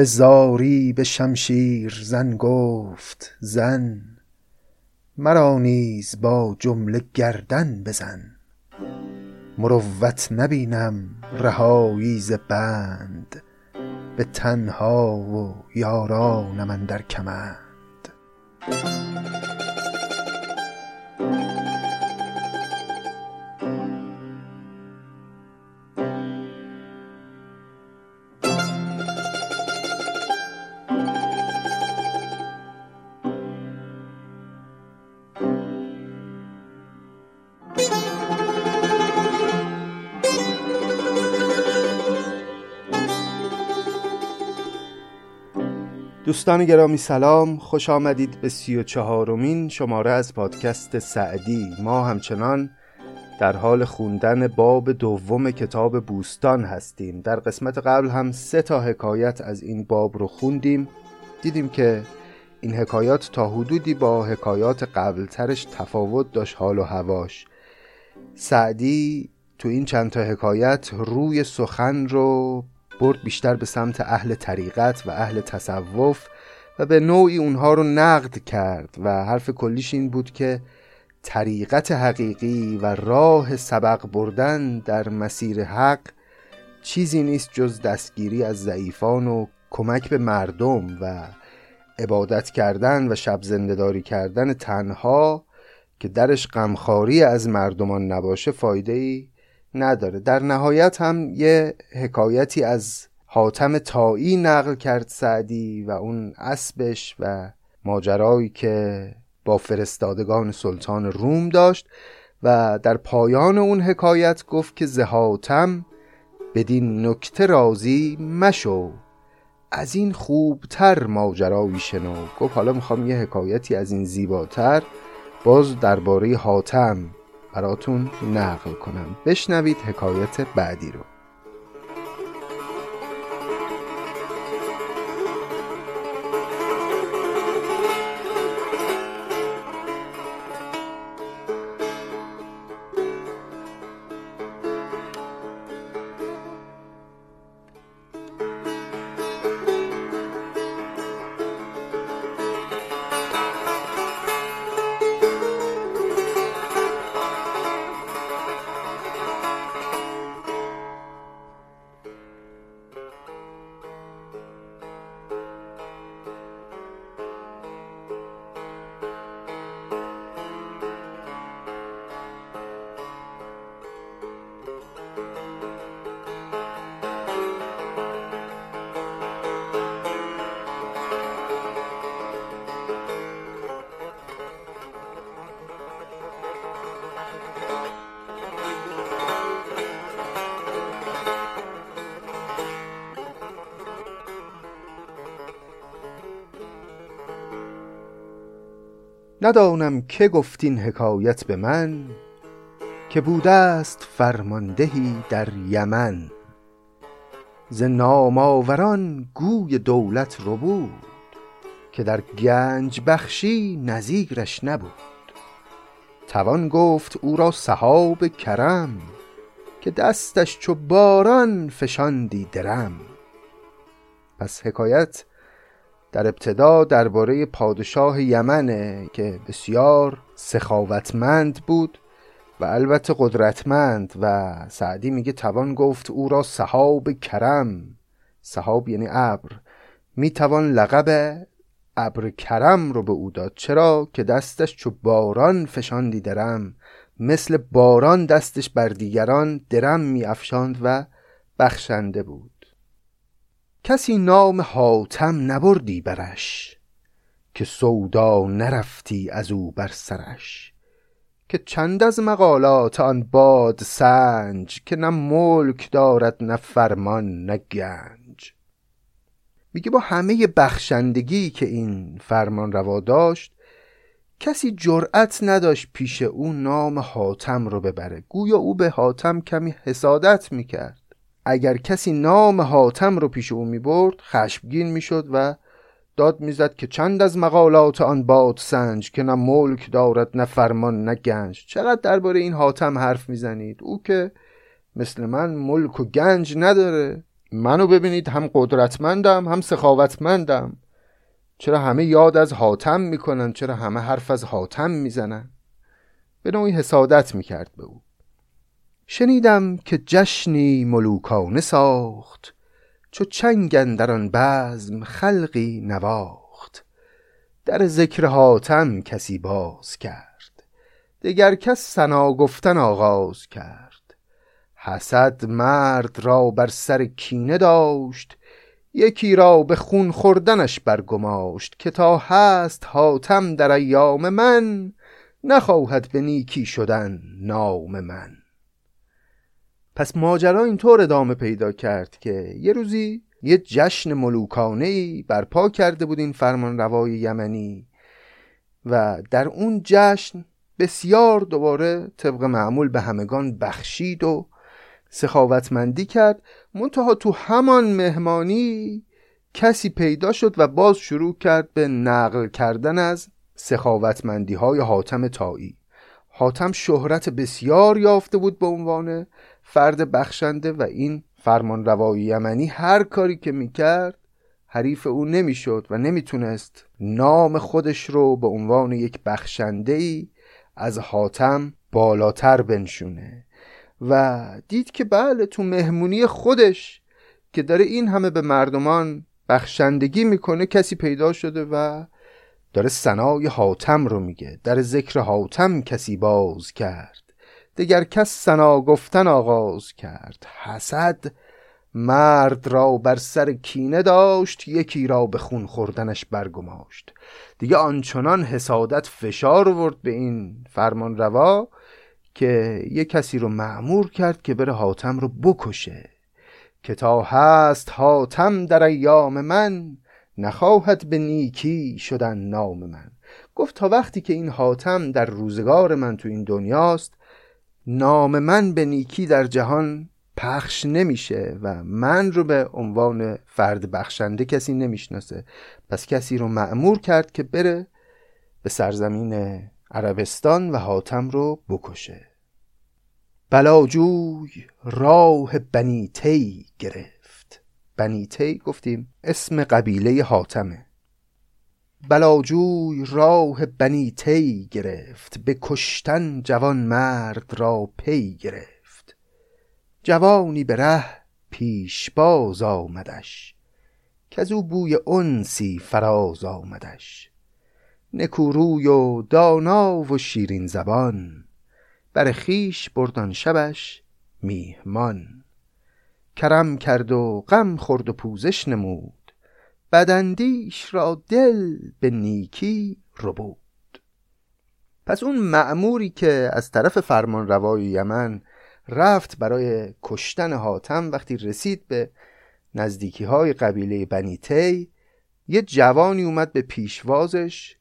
به زاری به شمشیر زن گفت زن مرا نیز با جمله گردن بزن مروت نبینم رهایی ز بند به تنها و یارانم اندر کمند. دوستان گرامی سلام. خوش آمدید به سی و چهارمین شماره از پادکست سعدی. ما همچنان در حال خوندن باب دوم کتاب بوستان هستیم. در قسمت قبل هم سه تا حکایت از این باب رو خوندیم. دیدیم که این حکایات تا حدودی با حکایات قبلترش تفاوت داشت حال و هواش. سعدی تو این چند تا حکایت روی سخن رو برد بیشتر به سمت اهل طریقت و اهل تصوف و به نوعی اونها رو نقد کرد و حرف کلیش این بود که طریقت حقیقی و راه سبق بردن در مسیر حق چیزی نیست جز دستگیری از ضعیفان و کمک به مردم و عبادت کردن و شب زندهداری کردن تنها که درش غمخواری از مردمان نباشه فایده ای نداره. در نهایت هم یه حکایتی از حاتم تایی نقل کرد سعدی و اون اسبش و ماجرایی که با فرستادگان سلطان روم داشت و در پایان اون حکایت گفت که زهاتم بدین نکته راضی مشو. از این خوبتر ماجرایی شنو. گفت حالا می‌خوام یه حکایتی از این زیباتر باز درباره حاتم براتون نقل کنم. بشنوید حکایت بعدی رو. ندانم که گفتین حکایت به من که بوده است فرماندهی در یمن. ز نامآوران گوی دولت ربود که در گنج بخشی نظیرش نبود. توان گفت او را سحاب کرم که دستش چو باران فشاندی درم. پس حکایت در ابتدا درباره پادشاه یمنه که بسیار سخاوتمند بود و البته قدرتمند و سعدی میگه توان گفت او را صحاب کرم. صحاب یعنی ابر. می‌توان لقب ابر کرم رو به او داد. چرا؟ که دستش چو باران فشاندی درم. مثل باران دستش بر دیگران درم میافشاند و بخشنده بود. کسی نام حاتم نبردی برش که سودا نرفتی از او بر سرش که چند از مقالات آن باد سنج که نه ملک دارد نه فرمان نه گنج. میگه با همه بخشندگی که این فرمان روا داشت کسی جرأت نداشت پیش او نام حاتم رو ببره. گویا او به حاتم کمی حسادت می‌کرد. اگر کسی نام حاتم رو پیش او می برد خشمگین می شد و داد می‌زد که چند از مقالات آن باد سنج که نه ملک دارد نه فرمان نه گنج. چقدر درباره این حاتم حرف می‌زنید؟ او که مثل من ملک و گنج نداره. منو ببینید هم قدرتمندم هم سخاوتمندم. چرا همه یاد از حاتم می‌کنن؟ چرا همه حرف از حاتم می‌زنن؟ به نوعی حسادت می‌کرد به او. شنیدم که جشنی ملوکانه ساخت چو چنگ در آن بزم خلقی نواخت. در ذکر حاتم کسی باز کرد دگر کس سنا گفتن آغاز کرد. حسد مرد را بر سر کینه داشت یکی را به خون خوردنش برگماشت که تا هست حاتم در ایام من نخواهد به نیکی شدن نام من. پس ماجرا اینطور ادامه پیدا کرد که یه روزی یه جشن ملوکانه ای برپا کرده بود این فرمان روای یمنی و در اون جشن بسیار دوباره طبق معمول به همگان بخشید و سخاوتمندی کرد منتها تو همان مهمانی کسی پیدا شد و باز شروع کرد به نقل کردن از سخاوتمندی های حاتم تایی حاتم شهرت بسیار یافته بود به عنوان فرد بخشنده و این فرمان روای یمنی هر کاری که می‌کرد حریف او نمی‌شد و نمی‌تونست نام خودش رو به عنوان یک بخشنده ای از حاتم بالاتر بنشونه. و دید که بله تو مهمونی خودش که داره این همه به مردمان بخشندگی می‌کنه کسی پیدا شده و داره سنای حاتم رو میگه. در ذکر حاتم کسی باز کرد. دگر کس سنا گفتن آغاز کرد. حسد مرد را بر سر کینه داشت یکی را به خون خوردنش برگماشت. دیگه آنچنان حسادت فشار ورد به این فرمان روا که یه کسی رو معمور کرد که بره حاتم رو بکشه. که تا هست حاتم در ایام من نخواهد به نیکی شدن نام من. گفت تا وقتی که این حاتم در روزگار من تو این دنیاست نام من به نیکی در جهان پخش نمیشه و من رو به عنوان فرد بخشنده کسی نمی‌شناسه. پس کسی رو معمور کرد که بره به سرزمین عربستان و حاتم رو بکشه. بلاجوی راه بنیتی گرفت. بنیتی گفتیم اسم قبیله حاتمه. بلاجوی راه بنیتی گرفت به کشتن جوان مرد را پی گرفت. جوانی به ره پیش باز آمدش که از او بوی انسی فراز آمدش. نکوروی و دانا و شیرین زبان بر خیش بردان شبش میهمان. کرم کرد و غم خورد و پوزش نمود. بدندیش را دل به نیکی ربود پس اون معموری که از طرف فرمان روای یمن رفت برای کشتن حاتم وقتی رسید به نزدیکی های قبیله بنیتی یه جوانی اومد به پیشوازش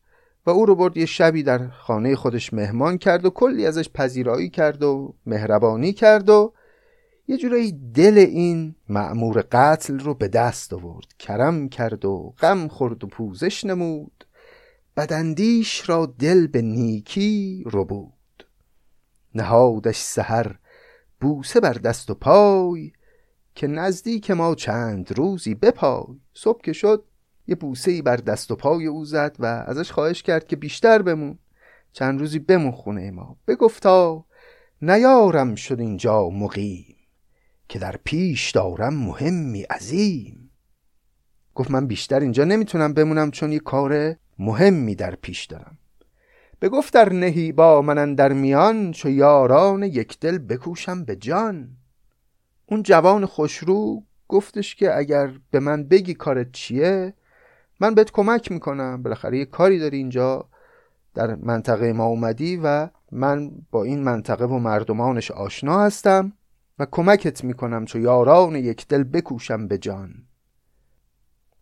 و او رو برد یه شبی در خانه خودش مهمان کرد و کلی ازش پذیرایی کرد و مهربانی کرد و یه جورایی دل این معمور قتل رو به دست آورد. کرم کرد و غم خورد و پوزش نمود. بدندیش را دل به نیکی رو بود. نهادش سهر بوسه بر دست و پای که نزدیک ما چند روزی بپای. صبح که شد یه بوسه ای بر دست و پای او زد و ازش خواهش کرد که بیشتر بمون. چند روزی بمون خونه ما. بگفتا نیارم شد اینجا مقیم. که در پیش دارم مهمی عظیم. گفت من بیشتر اینجا نمی‌تونم بمونم چون یه کار مهمی در پیش دارم. بگفت در نهی با من در میان چو یاران یک دل بکوشم به جان. اون جوان خوشرو گفتش که اگر به من بگی کارت چیه من بهت کمک می‌کنم. بالاخره یه کاری داری اینجا در منطقه ما اومدی و من با این منطقه و مردمانش آشنا هستم. و کمکت می‌کنم چو یاران یک دل بکوشم به جان.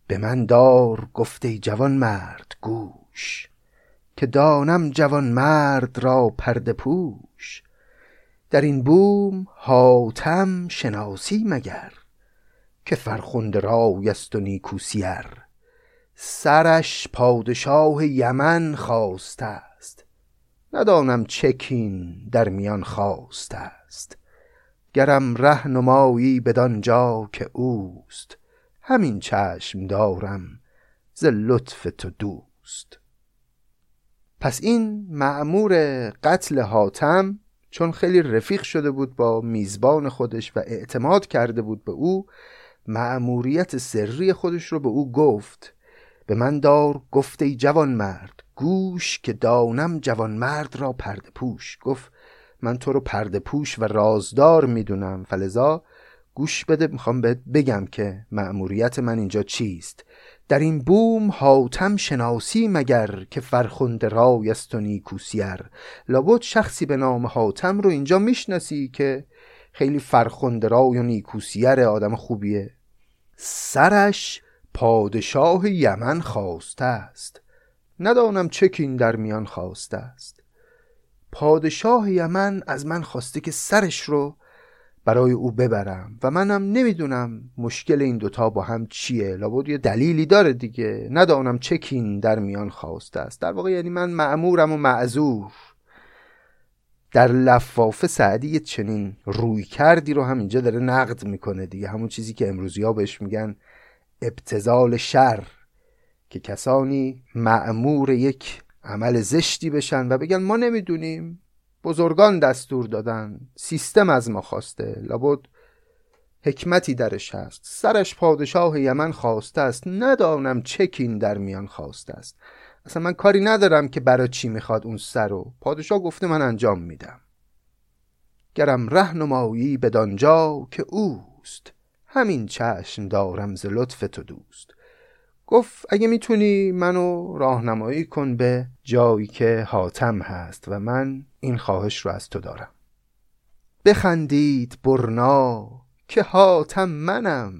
به من دار گفته جوان مرد گوش که دانم جوان مرد را پرده پوش. در این بوم حاتم شناسی مگر که فرخند رای است و نیکوسیر سرش پادشاه یمن خواسته است ندانم چکین در میان خواسته است. گرم رهنمایی بدانجا که اوست. همین چشم دارم ز لطف تو دوست. پس این معمور قتل حاتم چون خیلی رفیق شده بود با میزبان خودش و اعتماد کرده بود به او معموریت سری خودش رو به او گفت. به من دار گفته جوان مرد گوش که دانم جوان مرد را پرده پوش. گفت من تو رو پرده پوش و رازدار می‌دونم. فلزا گوش بده می‌خوام بهت بگم که مأموریت من اینجا چیست. در این بوم حاتم شناسی مگر که فرخند رای است و نیکوسیر لابد شخصی به نام حاتم رو اینجا می‌شناسی که خیلی فرخند رای و نیکوسیر آدم خوبیه. سرش پادشاه یمن خواسته است. ندانم چه کین در میان خواسته است. پادشاه یمن از من خواسته که سرش رو برای او ببرم و منم نمی‌دونم مشکل این دوتا با هم چیه. لابد یه دلیلی داره دیگه. ندانم چه کین در میان خواسته است. در واقع یعنی من معمورم و معذور. در لفافه سعدی چنین روی کردی رو هم اینجا داره نقد می‌کنه دیگه. همون چیزی که امروزی ها بهش میگن ابتزال شر که کسانی معمور یک عمل زشتی بشن و بگن ما نمی‌دونیم. بزرگان دستور دادن. سیستم از ما خواسته. لابد حکمتی درش هست. سرش پادشاه یمن خواسته است. ندانم چکین در میان خواسته است. اصلا من کاری ندارم که برای چی می‌خواد اون سر رو. پادشاه گفته من انجام میدم. گرم رهنمایی بدانجا که اوست. همین چشم دارم ز لطف تو دوست. گفت اگه می‌تونی منو راهنمایی کن به جایی که حاتم هست و من این خواهش رو از تو دارم. بخندید برنا که حاتم منم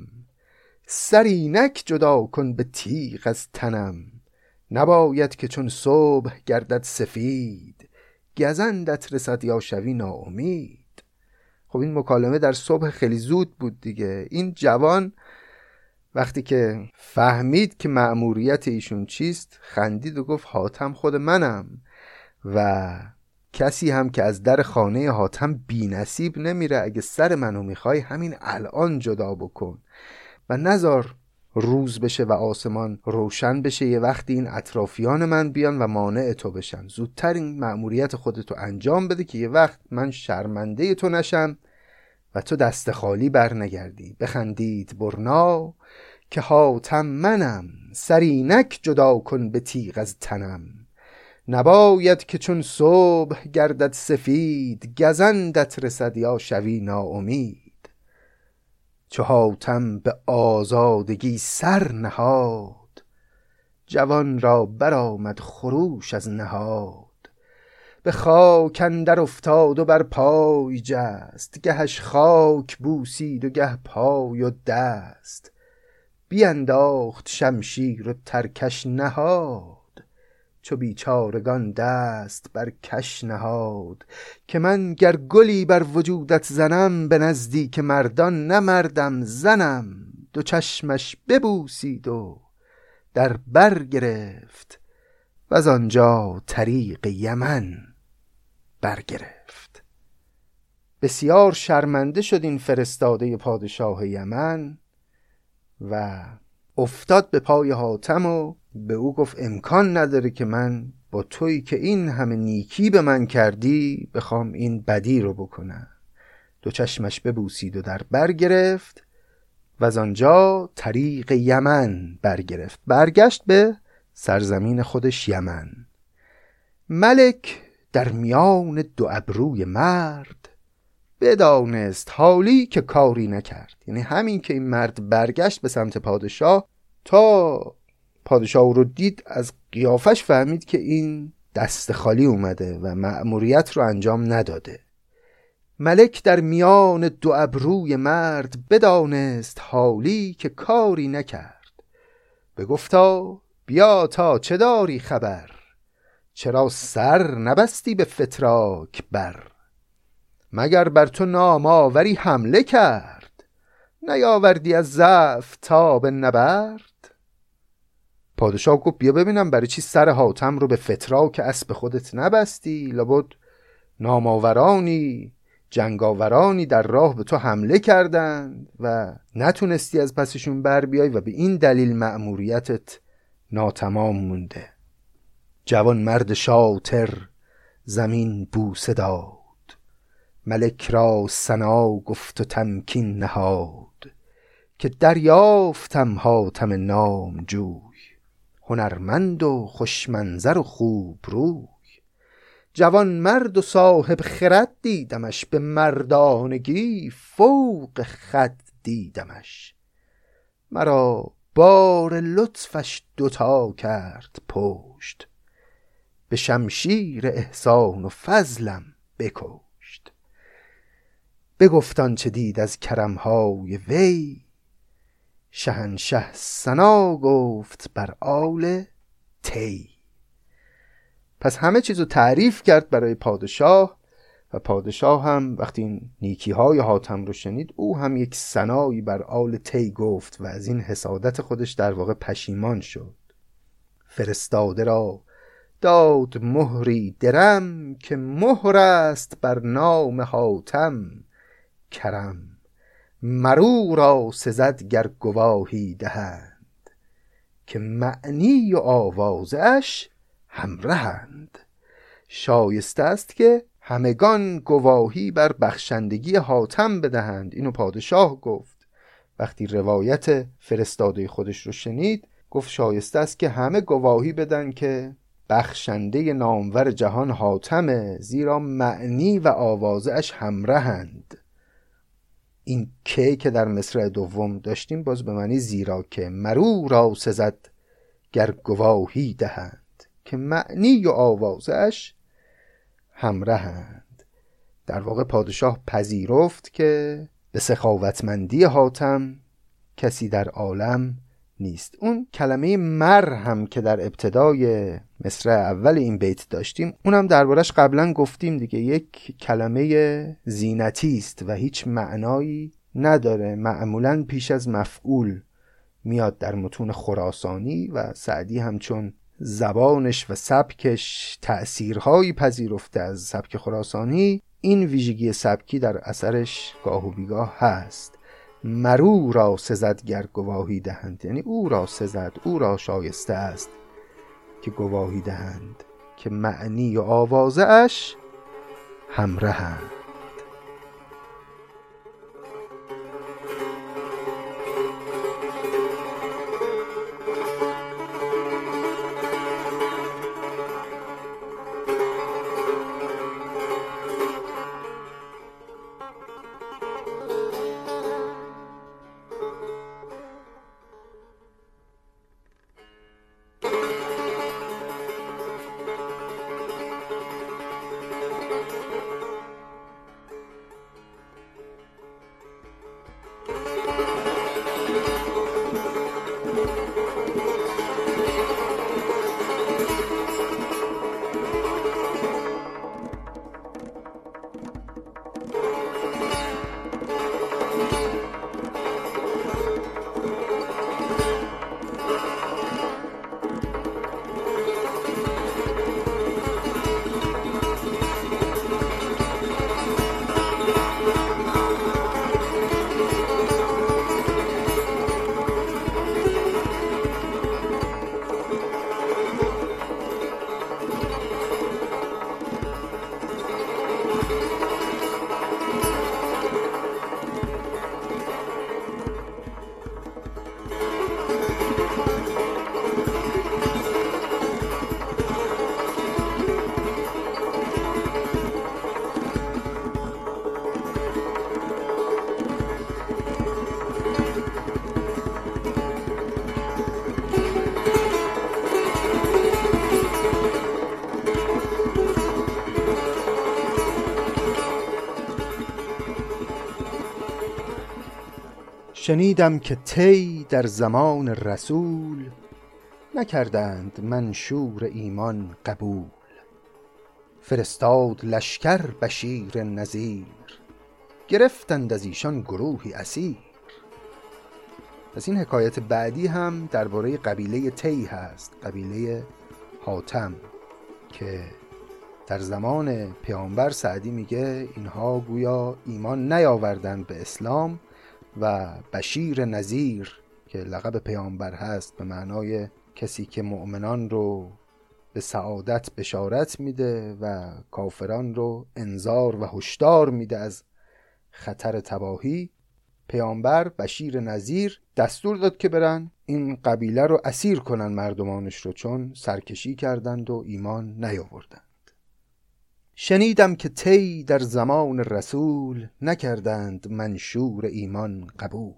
سرینک جدا کن به تیغ از تنم. نباید که چون صبح گردد سفید گزندت رسد یا شوی ناامید. خب این مکالمه در صبح خیلی زود بود دیگه. این جوان وقتی که فهمید که مأموریت ایشون چیست خندید و گفت حاتم خود منم. و کسی هم که از در خانه حاتم بی نصیب نمیره اگه سر منو می‌خوای همین الان جدا بکن. و نزار روز بشه و آسمان روشن بشه یه وقتی این اطرافیان من بیان و مانع تو بشن. زودتر این مأموریت خودتو انجام بده که یه وقت من شرمنده تو نشم. و تو دست خالی بر نگردی بخندید برنا که حاتم منم. سرینک جدا کن به تیغ از تنم. نباید که چون صبح گردد سفید گزندت رسد یا شوی ناامید. چو حاتم به آزادگی سر نهاد جوان را برآمد خروش از نهاد. به خاک اندر افتاد و بر پای جست. گهش خاک بوسید و گه پای و دست. بینداخت شمشیر و ترکش نهاد. چو بیچارگان دست بر کش نهاد. که من گر گلی بر وجودت زنم به نزدیک مردان نمردم زنم. دو چشمش ببوسید و در بر گرفت. و از آنجا طریق یمن. برگرفت. بسیار شرمنده شد این فرستاده پادشاه یمن و افتاد به پای حاتم و به او گفت امکان نداره که من با تویی که این همه نیکی به من کردی بخوام این بدی رو بکنم. دو چشمش ببوسید و در برگرفت و از آنجا طریق یمن برگرفت. برگشت به سرزمین خودش یمن. ملک در میان دو ابروی مرد. بدانست حالی که کاری نکرد. یعنی همین که این مرد برگشت به سمت پادشاه تا پادشاه رو دید از قیافش فهمید که این دست خالی اومده و مأموریت رو انجام نداده. ملک در میان دو ابروی مرد بدانست حالی که کاری نکرد. بگفتا بیا تا چه داری خبر؟ چرا سر نبستی به فتراک بر؟ مگر بر تو نامآوری حمله کرد؟ نیاوردی از ضعف تاب نبرد؟ پادشاه گفت بیا ببینم برای چی سر حاتم رو به فتراک اسب خودت نبستی؟ لابد نامآورانی جنگاورانی در راه به تو حمله کردند و نتونستی از پسشون بر بیای و به این دلیل مأموریتت ناتمام مونده. جوان مرد شاطر زمین بوسه داد. ملک را سنا گفت و تمکین نهاد. که دریافتم حاتم نام جوی هنرمند و خوشمنظر و خوب روی. جوان مرد و صاحب خرد دیدمش به مردانگی فوق خد دیدمش. مرا بار لطفش دوتا کرد پشت. به شمشیر احسان و فضلم بکشت. بگفتان چه دید از کرمهای وی؟ شهنشه سنا گفت بر آل تی پس همه چیزو تعریف کرد برای پادشاه و پادشاه هم وقتی این نیکی های حاتم رو شنید او هم یک سنایی بر آل تی گفت و از این حسادت خودش در واقع پشیمان شد. فرستاده را داد مهری درم که مهر است بر نام حاتم. کرم مرو را سزد گر گواهی دهند که معنی و آوازش همرهند. شایسته است که همگان گواهی بر بخشندگی حاتم بدهند اینو پادشاه گفت. وقتی روایت فرستاده خودش رو شنید گفت شایسته است که همه گواهی بدن که بخشنده نامور جهان حاتمه زیرا معنی و آوازش همرهند. این که که در مصرع دوم داشتیم باز به معنی زیرا که مرو را سزد گر گواهی دهند که معنی و آوازش همرهند. در واقع پادشاه پذیرفت که به سخاوتمندی حاتم کسی در عالم نیست. اون کلمه مر هم که در ابتدای مصر اول این بیت داشتیم اونم دربارش قبلا گفتیم دیگه. یک کلمه زینتی است و هیچ معنایی نداره. معمولا پیش از مفعول میاد در متون خراسانی و سعدی همچون زبانش و سبکش تأثیرهایی پذیرفته از سبک خراسانی. این ویژگی سبکی در اثرش گاه و بیگاه هست. مرو را سزد گر گواهی دهند. یعنی او را سزد او را شایسته است که گواهی دهند که معنی و آوازه اش همرهند شنیدم که تی در زمان رسول نکردند منشور ایمان قبول. فرستاد لشکر بشیر نذیر گرفتند از ایشان گروهی اسیر. پس این حکایت بعدی هم درباره قبیله تی هست قبیله حاتم که در زمان پیامبر سعدی میگه اینها گویا ایمان نیاوردند به اسلام. و بشیر نظیر که لقب پیامبر هست به معنای کسی که مؤمنان رو به سعادت بشارت میده و کافران رو انذار و هشدار میده از خطر تباهی. پیامبر بشیر نظیر دستور داد که برن این قبیله رو اسیر کنن مردمانش رو چون سرکشی کردند و ایمان نیاوردند شنیدم که تی در زمان رسول نکردند منشور ایمان قبول.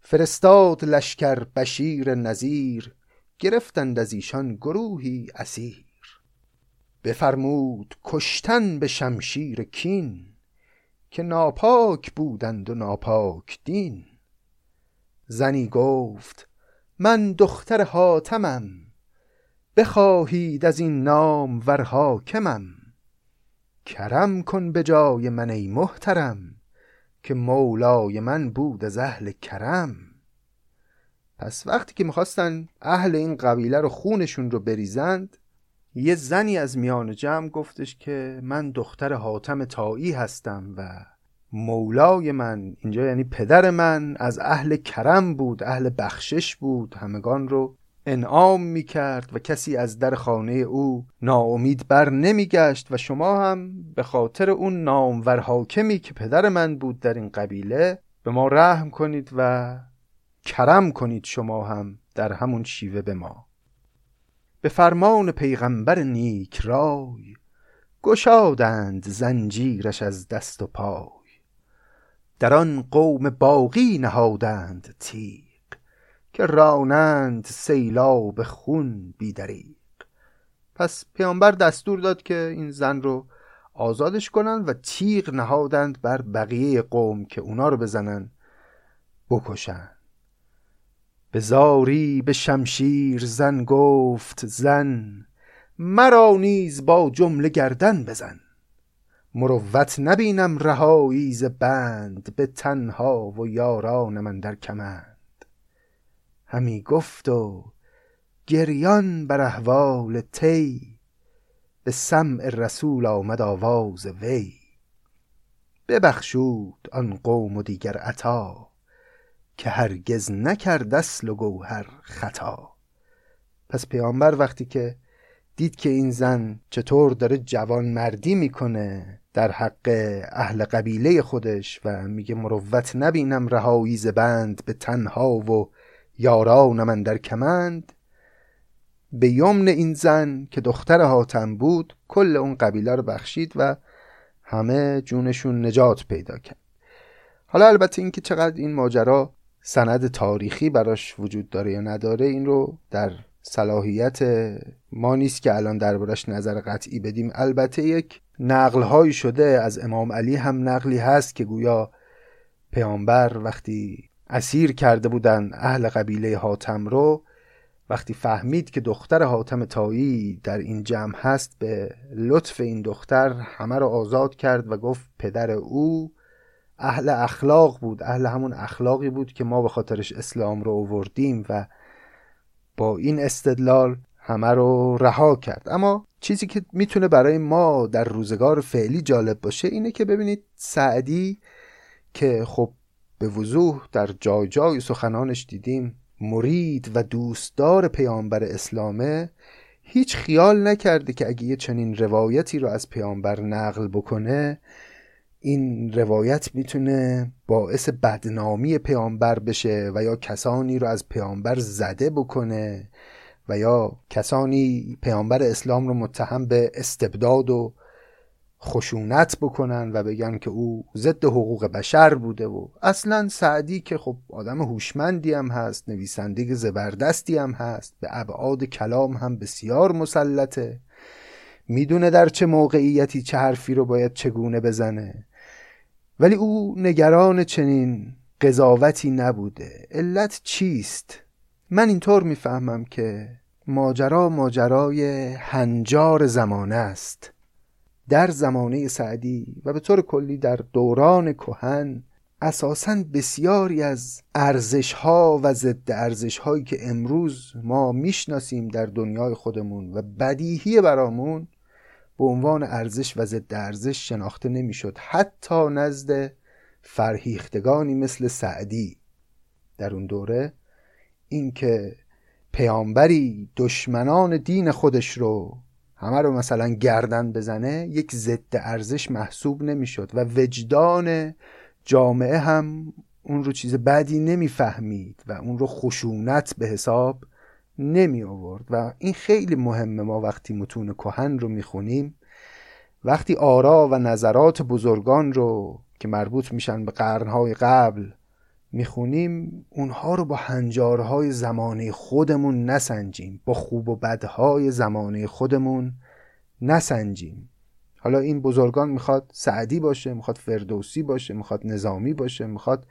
فرستاد لشکر بشیر نظیر گرفتند از ایشان گروهی اسیر. بفرمود کشتن به شمشیر کین که ناپاک بودند و ناپاک دین. زنی گفت من دختر حاتمم بخواهید از این نام ور حاکمم. کرم کن به جای من ای محترم که مولای من بود از اهل کرم. پس وقتی که می‌خواستن اهل این قبیله رو خونشون رو بریزند یه زنی از میان جمع گفتش که من دختر حاتم تایی هستم و مولای من اینجا یعنی پدر من از اهل کرم بود اهل بخشش بود همگان رو انعام می کرد و کسی از در خانه او ناامید بر نمی گشت و شما هم به خاطر اون نامور حاکمی که پدر من بود در این قبیله به ما رحم کنید و کرم کنید شما هم در همون شیوه به ما. به فرمان پیغمبر نیک رای گشادند زنجیرش از دست و پای. در آن قوم باقی نهادند تیغ که رانند سیلاب خون بیدریق پس پیامبر دستور داد که این زن رو آزادش کنن و تیغ نهادند بر بقیه قوم که اونا رو بزنن بکشن به زاری به شمشیر زن گفت زن مرا نیز با جمله گردن بزن. مروت نبینم رهایی ز بند به تنها و یاران من در کمند. همی گفت و گریان بر احوال تی به سمع رسول آمد آواز وی. ببخشود آن قوم و دیگر عطا که هرگز نکرد اصل و گوهر خطا. پس پیامبر وقتی که دید که این زن چطور داره جوان مردی می‌کنه در حق اهل قبیله خودش و میگه مروت نبینم رهایی بند به تنها و یاران من در کمند. به یمن این زن که دختر حاتم بود کل اون قبیله رو بخشید و همه جونشون نجات پیدا کرد. حالا البته اینکه چقدر این ماجرا سند تاریخی براش وجود داره یا نداره این رو در صلاحیت ما نیست که الان دربارش نظر قطعی بدیم. البته یک نقل هایی شده از امام علی هم نقلی هست که گویا پیامبر وقتی اسیر کرده بودن اهل قبیله حاتم رو وقتی فهمید که دختر حاتم تایی در این جمع هست به لطف این دختر همه رو آزاد کرد و گفت پدر او اهل اخلاق بود اهل همون اخلاقی بود که ما به خاطرش اسلام رو اووردیم و با این استدلال همه رو رها کرد. اما چیزی که می‌تونه برای ما در روزگار فعلی جالب باشه اینه که ببینید سعدی که خب به وضوح در جای جای سخنانش دیدیم. مرید و دوستدار پیامبر اسلامه هیچ خیال نکرده که اگه یه چنین روایتی رو از پیامبر نقل بکنه این روایت می‌تونه باعث بدنامی پیامبر بشه و یا کسانی رو از پیامبر زده بکنه و یا کسانی پیامبر اسلام رو متهم به استبداد و خشونت بکنن و بگن که او ضد حقوق بشر بوده و اصلا سعدی که خب آدم هوشمندی هم هست نویسنده زبردستی هم هست به ابعاد کلام هم بسیار مسلطه. می‌دونه در چه موقعیتی چه حرفی رو باید چگونه بزنه. ولی او نگران چنین قضاوتی نبوده. علت چیست؟ من اینطور می‌فهمم که ماجرا ماجرای هنجار زمانه است. در زمانه سعدی و به طور کلی در دوران کهن اساسا بسیاری از ارزش ها و ضد ارزش هایی که امروز ما می‌شناسیم در دنیای خودمون و بدیهی برامون به عنوان ارزش و ضد ارزش شناخته نمی‌شد حتی نزد فرهیختگانی مثل سعدی. در اون دوره اینکه پیامبری دشمنان دین خودش رو همه رو مثلا گردن بزنه یک ضد ارزش محسوب نمی‌شد و وجدان جامعه هم اون رو چیز بدی نمی‌فهمید و اون رو خشونت به حساب نمی آورد و این خیلی مهمه ما وقتی متون کهن رو می‌خونیم. وقتی آرا و نظرات بزرگان رو که مربوط میشن به قرنهای قبل می‌خونیم اونها رو با هنجارهای زمانه خودمون نسنجیم. با خوب و بدهای زمانه خودمون نسنجیم. حالا این بزرگان می‌خواد سعدی باشه می‌خواد فردوسی باشه می‌خواد نظامی باشه می‌خواد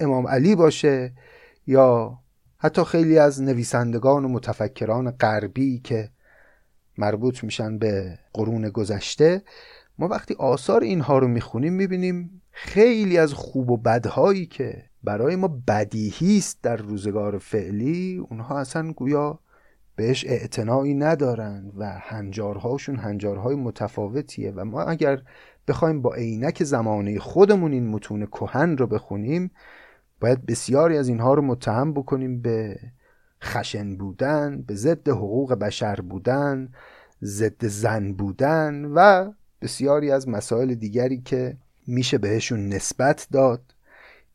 امام علی باشه یا حتی خیلی از نویسندگان و متفکران غربی که مربوط میشن به قرون گذشته. ما وقتی آثار اینها رو می‌خونیم می‌بینیم خیلی از خوب و بدهایی که برای ما بدیهی است در روزگار فعلی. اونها اصلا گویا بهش اعتنایی ندارن و هنجارهاشون هنجارهای متفاوتیه. و ما اگر بخوایم با عینک زمانه خودمون این متون کهن رو بخونیم باید بسیاری از اینها رو متهم بکنیم به خشن بودن به ضد حقوق بشر بودن ضد زن بودن و بسیاری از مسائل دیگری که میشه بهشون نسبت داد.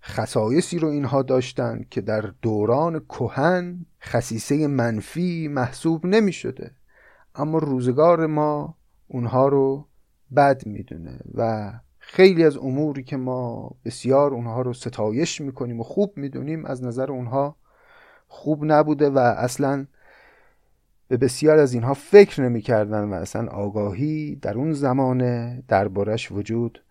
خصایصی رو اینها داشتن که در دوران کهن خصیصه منفی محسوب نمی شده اما روزگار ما اونها رو بد می‌دونه و خیلی از اموری که ما بسیار اونها رو ستایش می‌کنیم و خوب می‌دونیم از نظر اونها خوب نبوده و اصلا به بسیار از اینها فکر نمی‌کردن و اصلا آگاهی در اون زمانه دربارش وجود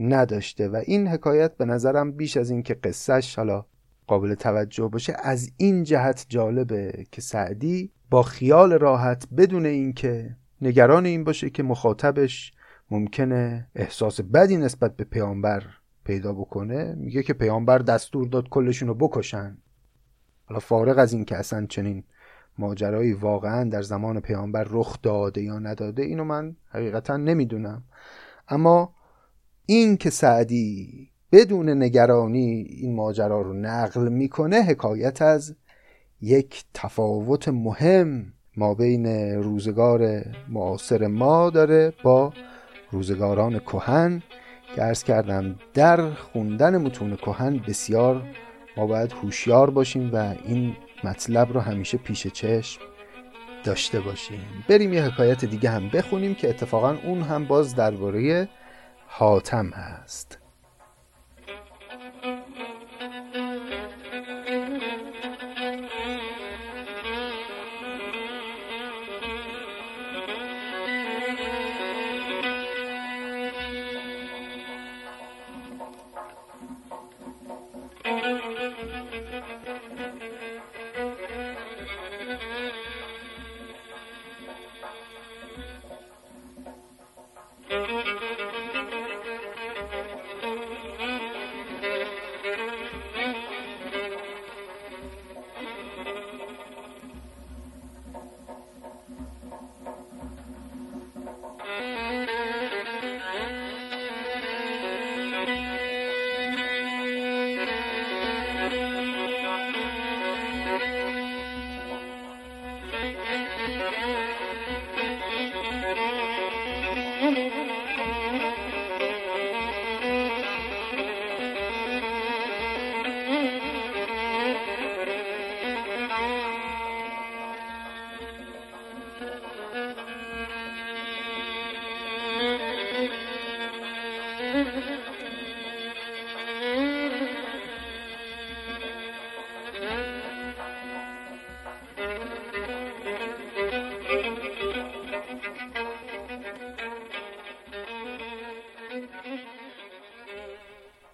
نداشته و این حکایت به نظرم بیش از این که قصهش حالا قابل توجه باشه از این جهت جالبه که سعدی با خیال راحت بدون اینکه نگران این باشه که مخاطبش ممکنه احساس بدی نسبت به پیامبر پیدا بکنه میگه که پیامبر دستور داد کلشون رو بکشن. حالا فارغ از این که اصلا چنین ماجرایی واقعا در زمان پیامبر رخ داده یا نداده اینو من حقیقتا نمی‌دونم. اما این که سعدی بدون نگرانی این ماجرا رو نقل می‌کنه حکایت از یک تفاوت مهم ما بین روزگار معاصر ما داره با روزگاران کهن که ارز کردم در خوندن متون کهن بسیار ما باید هوشیار باشیم و این مطلب رو همیشه پیش چشم داشته باشیم. بریم یه حکایت دیگه هم بخونیم که اتفاقا اون هم باز درباره حاتم هست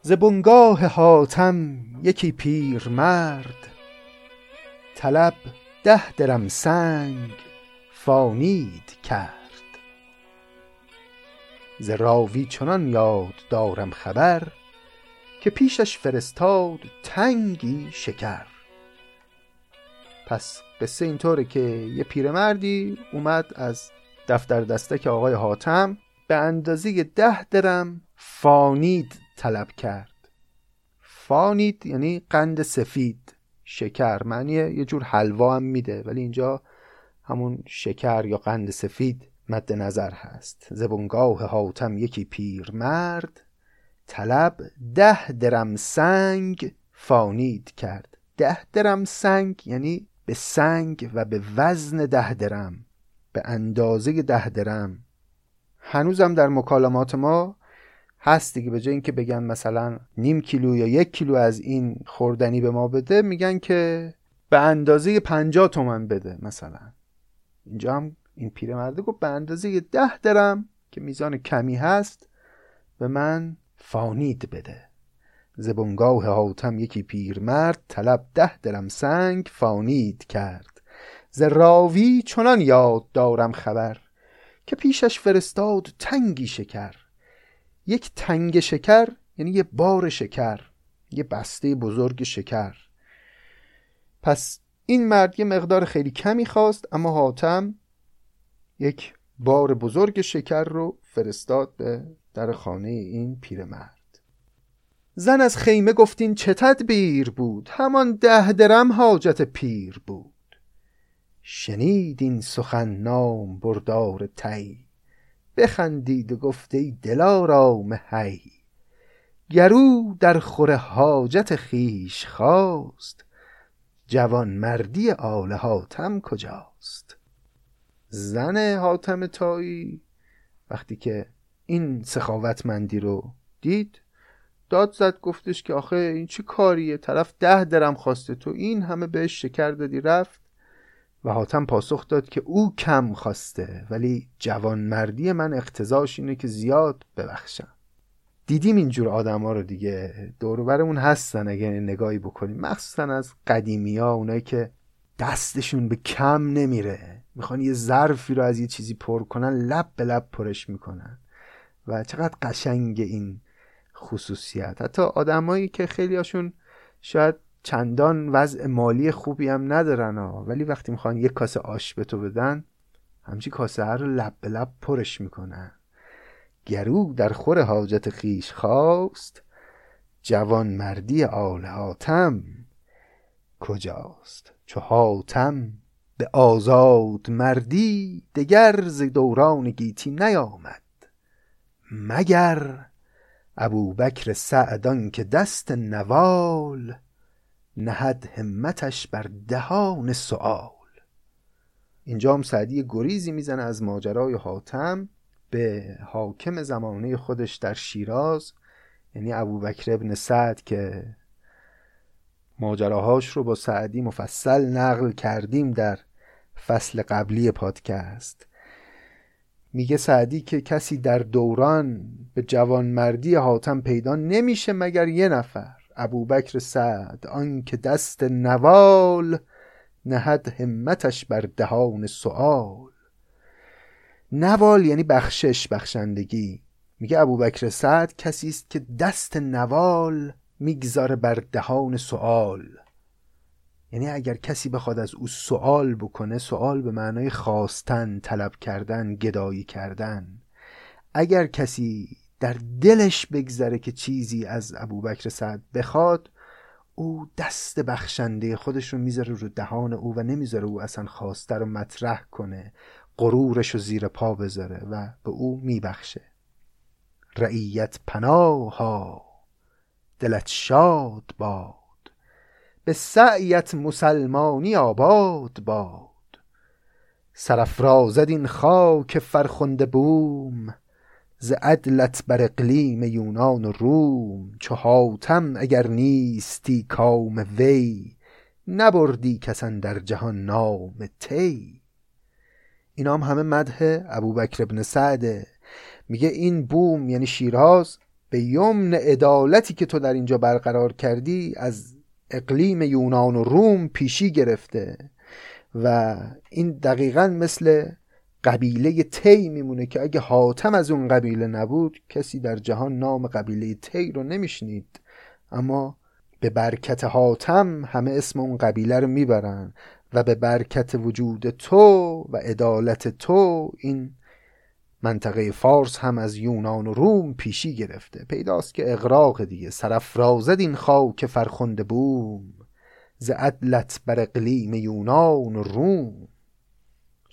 ز بنگاه حاتم یکی پیر مرد طلب ده درم سنگ فانید کرد. ز راوی چنان یاد دارم خبر که پیشش فرستاد تنگی شکر. پس قصه اینطوره که یه پیرمردی اومد از دفتر دستک آقای حاتم به اندازه ده درم فانید طلب کرد. فانید یعنی قند سفید شکر. معنی یه جور حلوا هم میده ولی اینجا همون شکر یا قند سفید مد نظر هست. زبونگاه حاتم یکی پیر مرد طلب ده درم سنگ فانید کرد. ده درم سنگ یعنی به سنگ و به وزن ده درم به اندازه ده درم. هنوزم در مکالمات ما هست دیگه. به جای اینکه بگن مثلا نیم کیلو یا یک کیلو از این خوردنی به ما بده میگن که به اندازه پنجاه تومن بده مثلا. اینجا هم این پیرمرده گفت به اندازه ده درم که میزان کمی هست به من فانید بده. زبونگاه حاتم یکی پیرمرد طلب ده درم سنگ فانید کرد. ز راوی چنان یاد دارم خبر که پیشش فرستاد تنگی شکر. یک تنگ شکر یعنی یه بار شکر یه بسته بزرگ شکر. پس این مرد یه مقدار خیلی کمی خواست اما حاتم یک بار بزرگ شکر رو فرستاد به در خانه این پیرمرد زن از خیمه گفتین چه تدبیر بود؟ همان ده درم حاجت پیر بود. شنید این سخن نام بردار تی بخندید و گفت ای دلارام هی گرو در خور حاجت خیش خواست. جوان مردی آل حاتم کجاست؟ زن حاتم تایی وقتی که این سخاوتمندی رو دید داد زد گفتش که آخه این چه کاریه؟ طرف ده درم خواسته. تو این همه بهش شکر دادی رفت. و حاتم پاسخ داد که او کم خواسته ولی جوانمردی من اقتضاش اینه که زیاد ببخشم. دیدیم اینجور آدم ها رو دیگه. دوروبرمون هستن اگه نگاهی بکنیم. مخصوصا از قدیمی ها اونایی که دستشون به کم نمیره. می‌خوان یه ظرفی رو از یه چیزی پر کنن لب به لب پرش می‌کنن. و چقدر قشنگ این خصوصیت. حتی آدمایی که خیلی هاشون شاید چندان وضع مالی خوبی هم ندارن ها. ولی وقتی می‌خوان یک کاسه آش به تو بدن همچی کاسه هر رو لب به لب پرش می‌کنن. گرو در خور حاجت خیش خواست جوان مردی آل حاتم کجاست؟ چو حاتم به آزاد مردی دگر ز دوران گیتی نیامد. مگر ابوبکر سعدان که دست نوال نهد همتش بر دهان سؤال. اینجا هم سعدی گریزی می‌زنه از ماجرای حاتم به حاکم زمانه خودش در شیراز یعنی ابوبکر ابن سعد که ماجراهاش رو با سعدی مفصل نقل کردیم در فصل قبلی پادکست. میگه سعدی که کسی در دوران به جوانمردی حاتم پیدا نمیشه مگر یه نفر. ابوبکر سعد آن که دست نوال نهد همتش بر دهان سؤال. نوال یعنی بخشش بخشندگی. میگه ابوبکر سعد کسی است که دست نوال می‌گذاره بر دهان سؤال. یعنی اگر کسی بخواد از او سوال بکنه سوال به معنای خواستن طلب کردن گدایی کردن. اگر کسی در دلش بگذره که چیزی از ابوبکر سعد بخواد او دست بخشنده خودش رو می‌ذاره رو دهان او و نمی‌ذاره او اصلا خواسته رو مطرح کنه غرورش رو زیر پا بذاره و به او میبخشه. رعیت پناها دلت شاد باد. به سعیت مسلمانی آباد باد. سرفرازد این خاک فرخنده بوم. ز عدلت بر اقلیم یونان و روم چو حاتم اگر نیستی کام وی نبردی کسان در جهان نام تی اینا هم همه مدح ابوبکر ابن سعده میگه این بوم یعنی شیراز به یمن عدالتی که تو در اینجا برقرار کردی از اقلیم یونان و روم پیشی گرفته و این دقیقا مثل قبیله تی میمونه که اگه حاتم از اون قبیله نبود کسی در جهان نام قبیله تی رو نمیشنید. اما به برکت حاتم همه اسم اون قبیله رو می‌برن و به برکت وجود تو و عدالت تو این منطقه فارس هم از یونان و روم پیشی گرفته. پیداست که اغراق دیگه. سرفرازد این خاک فرخنده بوم. ز عدلت بر اقلیم یونان و روم.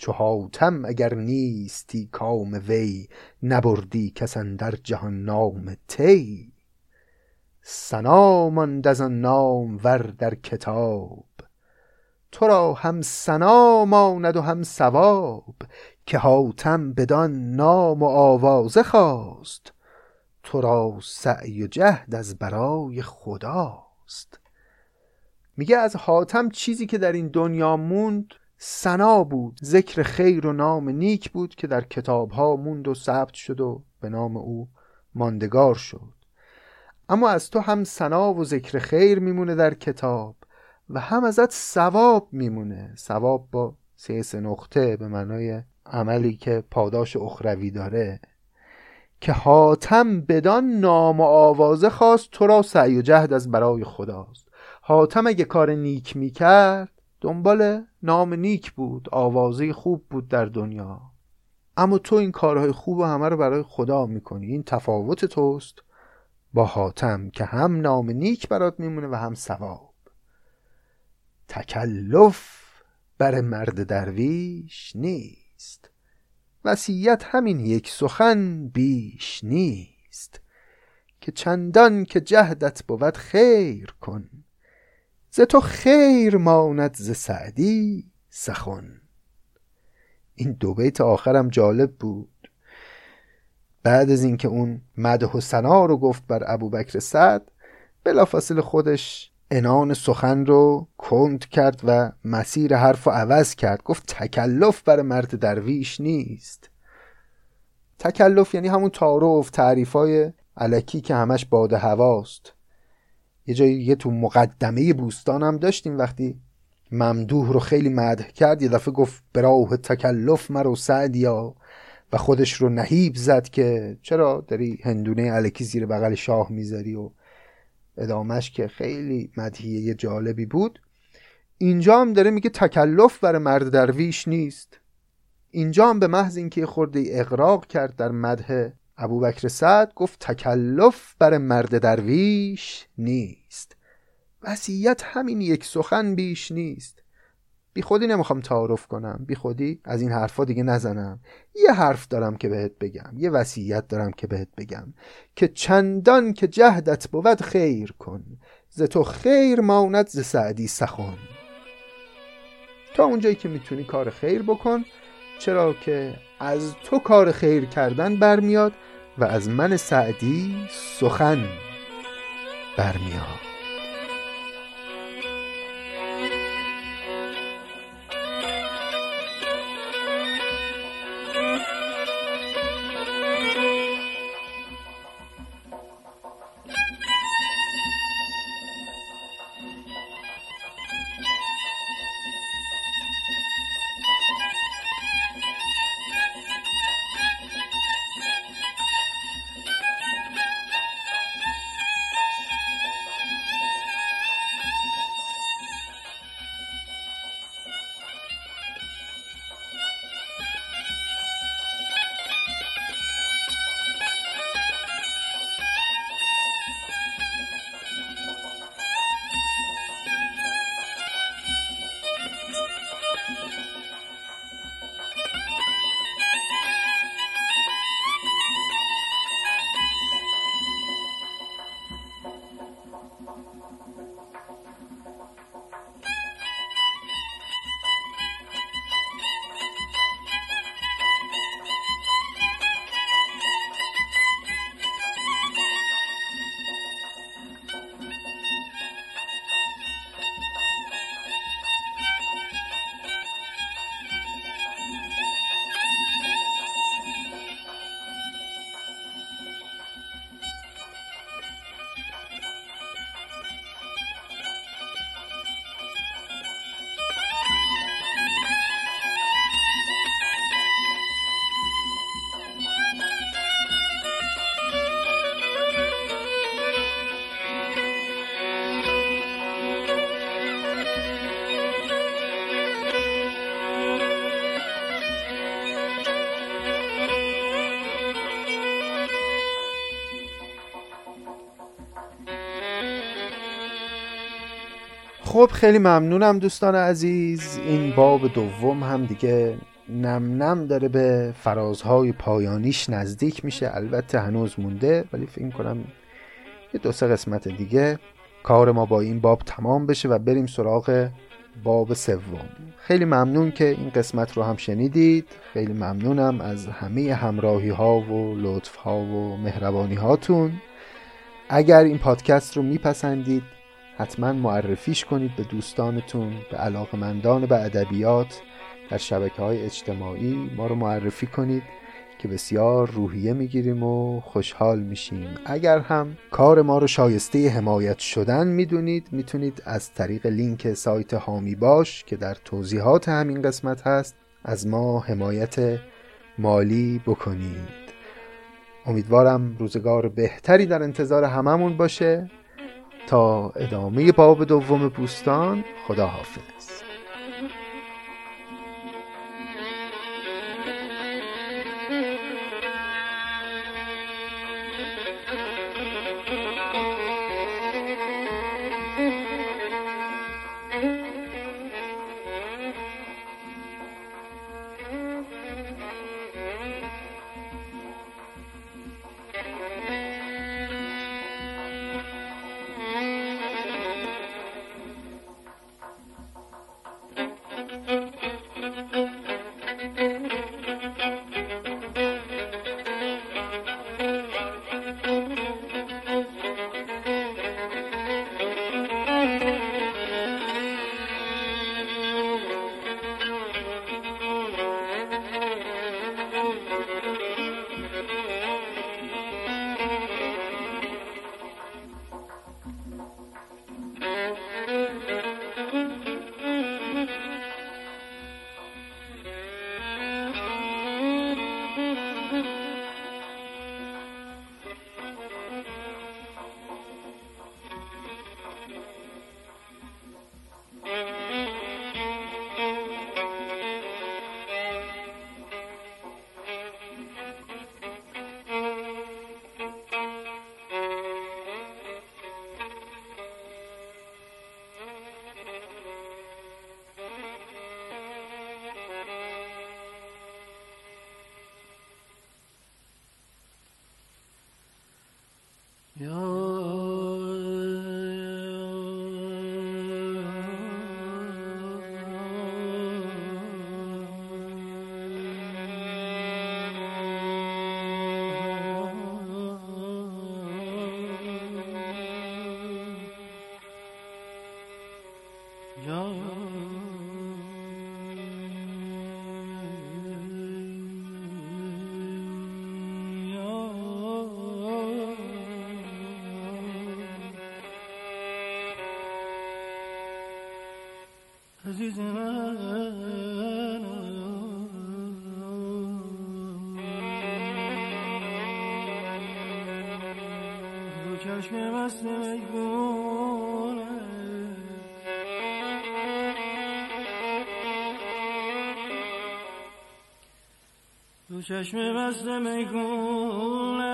چو حاتم اگر نیستی کام وی نبردی کس در جهان نام تی. سنا ماند از آن نام ور در کتاب. تو را هم سنا ماند و هم ثواب که حاتم بدان نام و آوازه خواست. تو را سعی و جهد از برای خداست. میگه از حاتم چیزی که در این دنیا موند سنا بود ذکر خیر و نام نیک بود که در کتاب ها موند و ثبت شد و به نام او ماندگار شد. اما از تو هم سنا و ذکر خیر میمونه در کتاب و هم ازت ثواب میمونه. ثواب با سه سه نقطه به معنای عملی که پاداش اخروی داره که حاتم بدان نام و آوازه خواست تو را سعی و جهد از برای خداست. حاتم اگه کار نیک می‌کرد دنبال نام نیک بود آوازه خوب بود در دنیا. اما تو این کارهای خوب و همه رو برای خدا می‌کنی. این تفاوت توست با حاتم که هم نام نیک برات میمونه و هم ثواب. تکلف بر مرد درویش نیست. وسیعت همین یک سخن بیش نیست. که چندان که جهدت بود خیر کن. ز تو خیر ماند ز سعدی سخن. این دو بیت آخرم جالب بود. بعد از اینکه اون مده و سنا رو گفت بر ابوبکر سعد بلافاصله خودش انان سخن رو کند کرد و مسیر حرف رو عوض کرد. گفت تکلف بر مرد درویش نیست. تکلف یعنی همون تعارف تعریفای علکی که همش باد هواست. یه جایی یه تو مقدمه بوستان هم داشتیم وقتی ممدوح رو خیلی مدح کرد یه دفعه گفت براه تکلف مرو سعدیا و خودش رو نهیب زد که چرا داری هندونه علکی زیر بغل شاه می‌ذاری و ادامش که خیلی مدهیه جالبی بود. اینجا هم داره میگه تکلف برای مرد درویش نیست. اینجا هم به محض اینکه خورده اقراق کرد در مده ابوبکر سعد گفت تکلف بر مرد درویش نیست. وسیعت همین یک سخن بیش نیست. بی خودی نمی‌خوام تعارف کنم. بی خودی از این حرفا دیگه نزنم. یه حرف دارم که بهت بگم. یه وصیت دارم که بهت بگم. که چندان که جهدت بود خیر کن. ز تو خیر ماند ز سعدی سخن. تا اونجایی که می‌تونی کار خیر بکن. چرا که از تو کار خیر کردن برمیاد و از من سعدی سخن برمیاد. خب خیلی ممنونم دوستان عزیز. این باب دوم هم دیگه نم نم داره به فرازهای پایانیش نزدیک میشه. البته هنوز مونده ولی فکر کنم یه دو سه قسمت دیگه کار ما با این باب تمام بشه و بریم سراغ باب سوم. خیلی ممنون که این قسمت رو هم شنیدید. خیلی ممنونم از همه همراهی ها و لطف ها و مهربانی هاتون اگر این پادکست رو میپسندید حتما معرفیش کنید به دوستانتون به علاقمندان به ادبیات. در شبکه های اجتماعی ما رو معرفی کنید که بسیار روحیه می‌گیریم و خوشحال میشیم. اگر هم کار ما رو شایسته حمایت شدن می‌دونید می‌تونید از طریق لینک سایت هامی باش که در توضیحات همین قسمت هست از ما حمایت مالی بکنید. امیدوارم روزگار بهتری در انتظار هممون باشه. تا ادامه باب دوم بوستان خدا عزیز من رو چشم مست میگونه رو چشم مست میگونه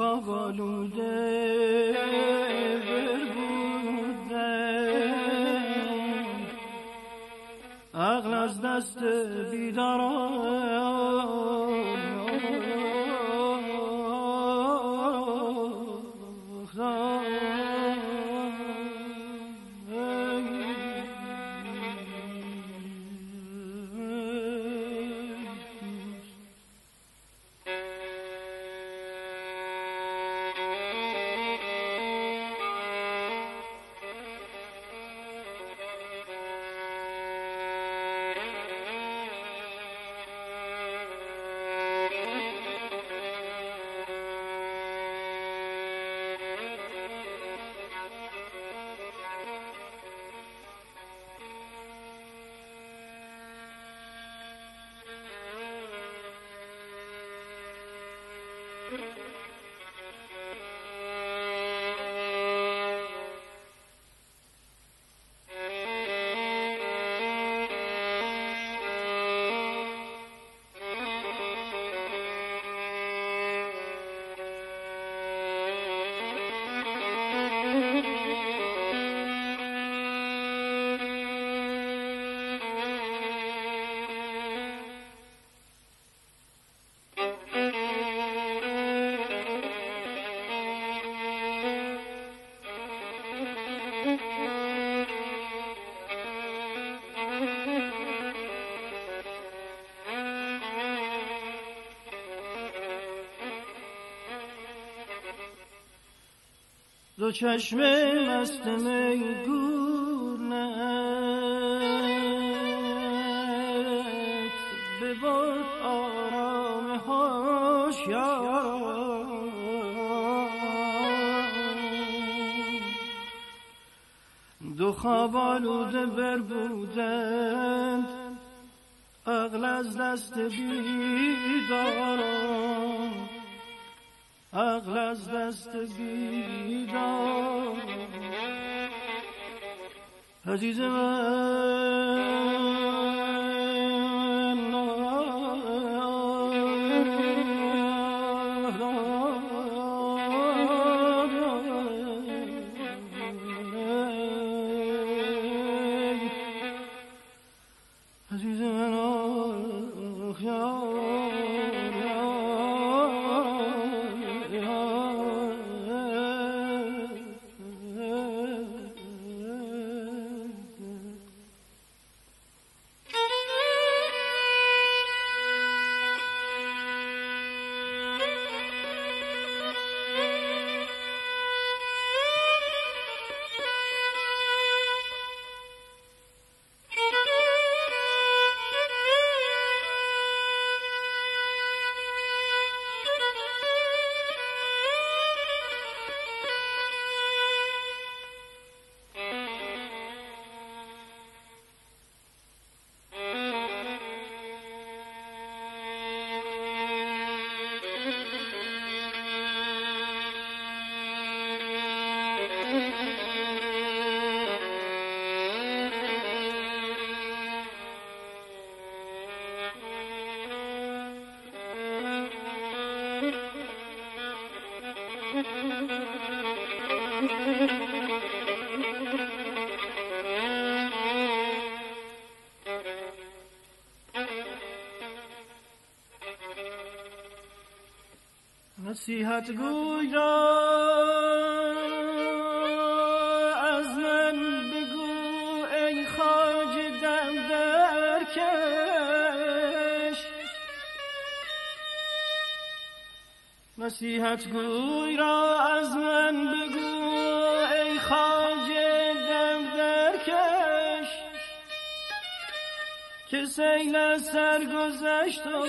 خواب آلوده عقل از دست بیداران چشم مست گورنت ببرد آرام هوشیار دو خواب آلوده بر بودند عقل از دست بیدارم عقل از دست بیدار عزیز نصیحت گوی را از من بگو ای خاج دم در کش نصیحت گوی را از من بگو ای خاج دم در کش که سیل سرگذشت و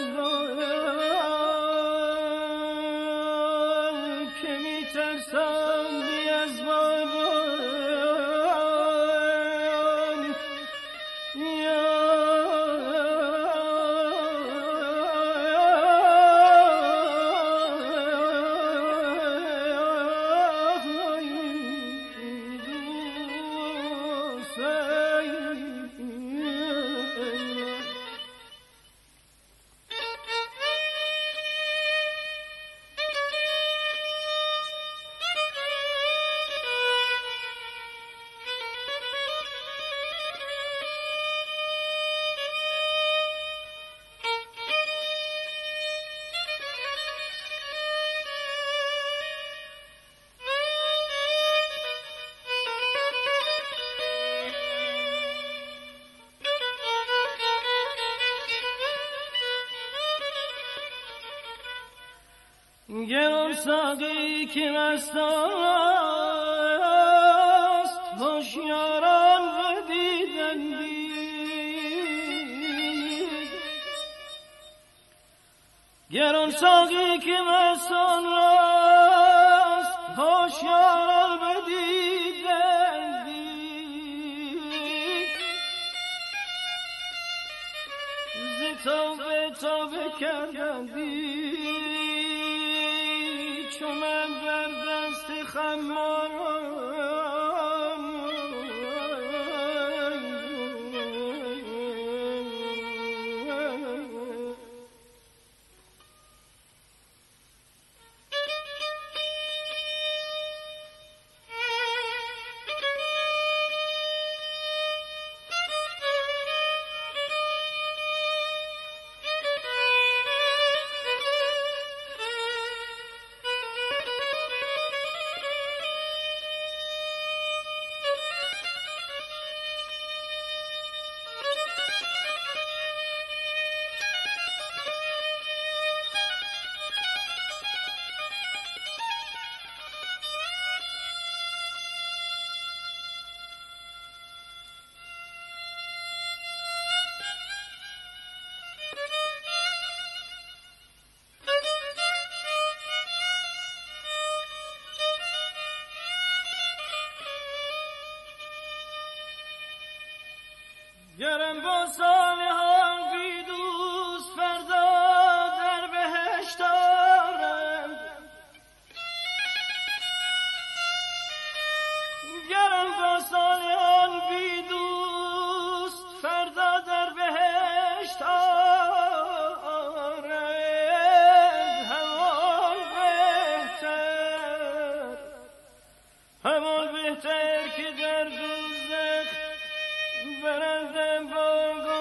گران ساقی که مستاست هوشیاران بدیدندی گران ساقی که مستان راست هوشیاران همون بهتر که در دوزخ برندم با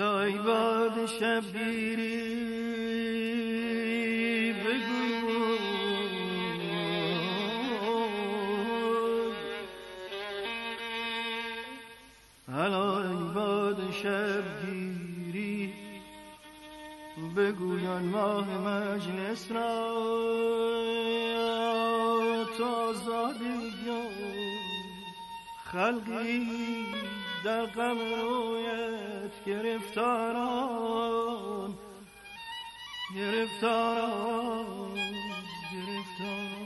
حالا ای باد شبگیری. در غم رویت گرفتاران گرفتاران گرفتاران.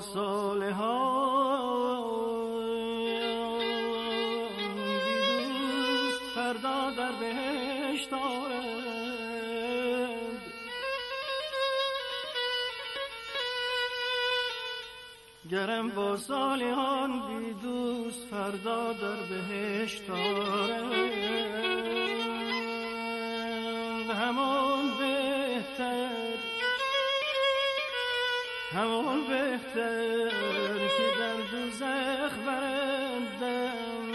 با ها بیدوست فردا در بهشت گرم با صالحان بی دوست فردا در بهشت همان بهتر که در دوزخ برندم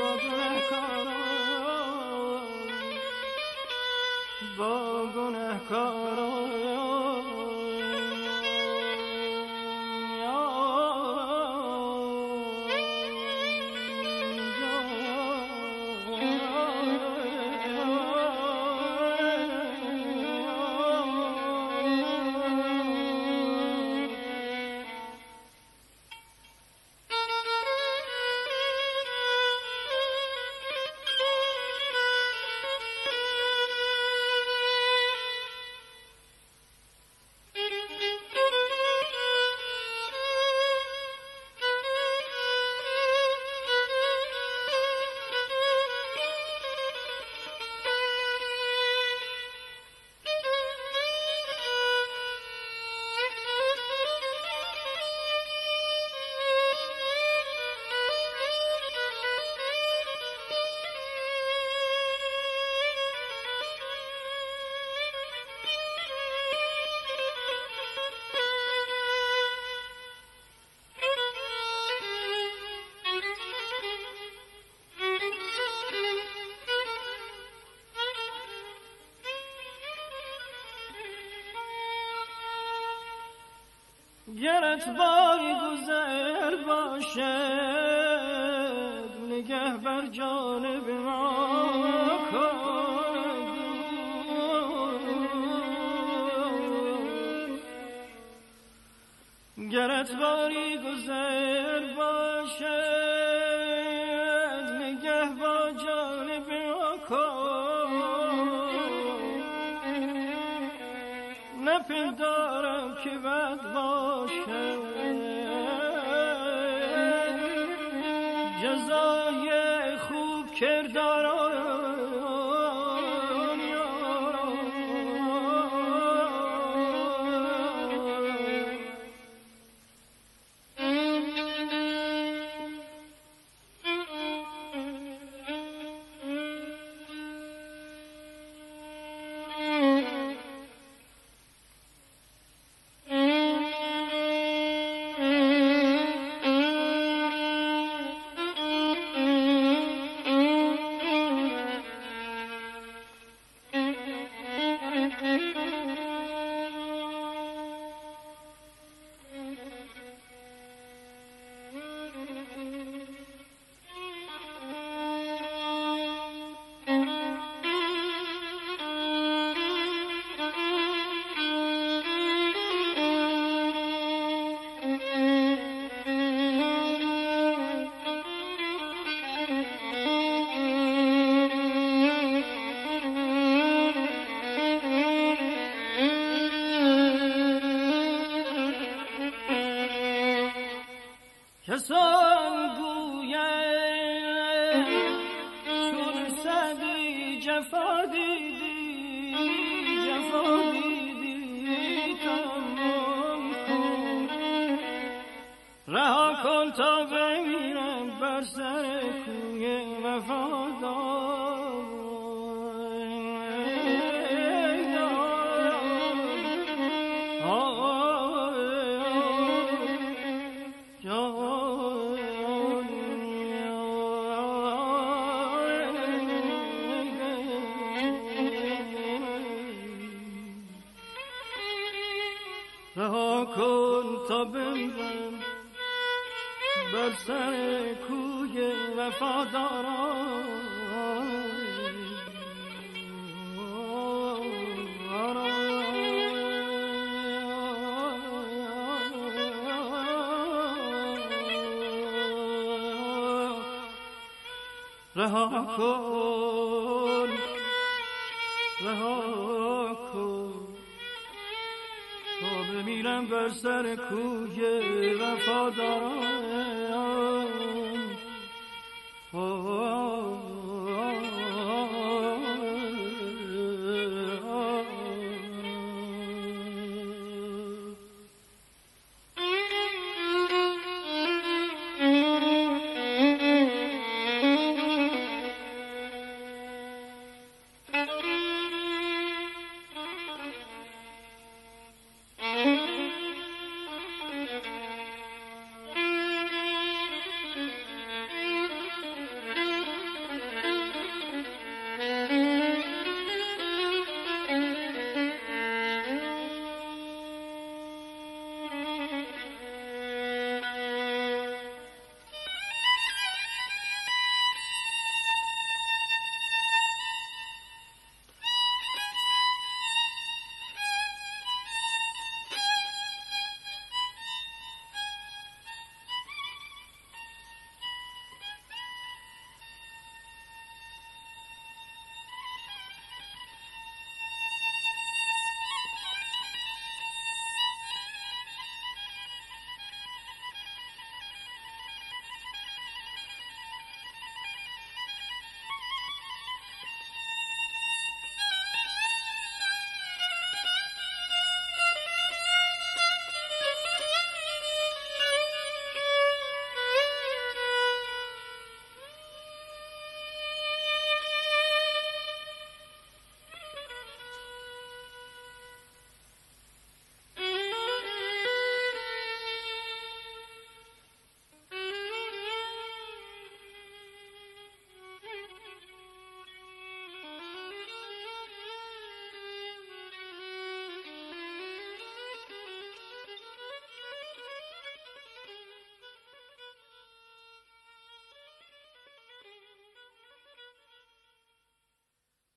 با گنهکاران. با گنهکاران. گرت باری گذر باشد نگه بر جانب ما گرت باری رها کن. رها کن. تا بمیرم بر سر کوی وفاداران.